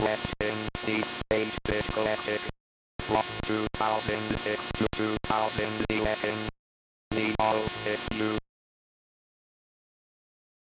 Question Deep Space Disconnected from 2006 to 2011. Nemo, it's you.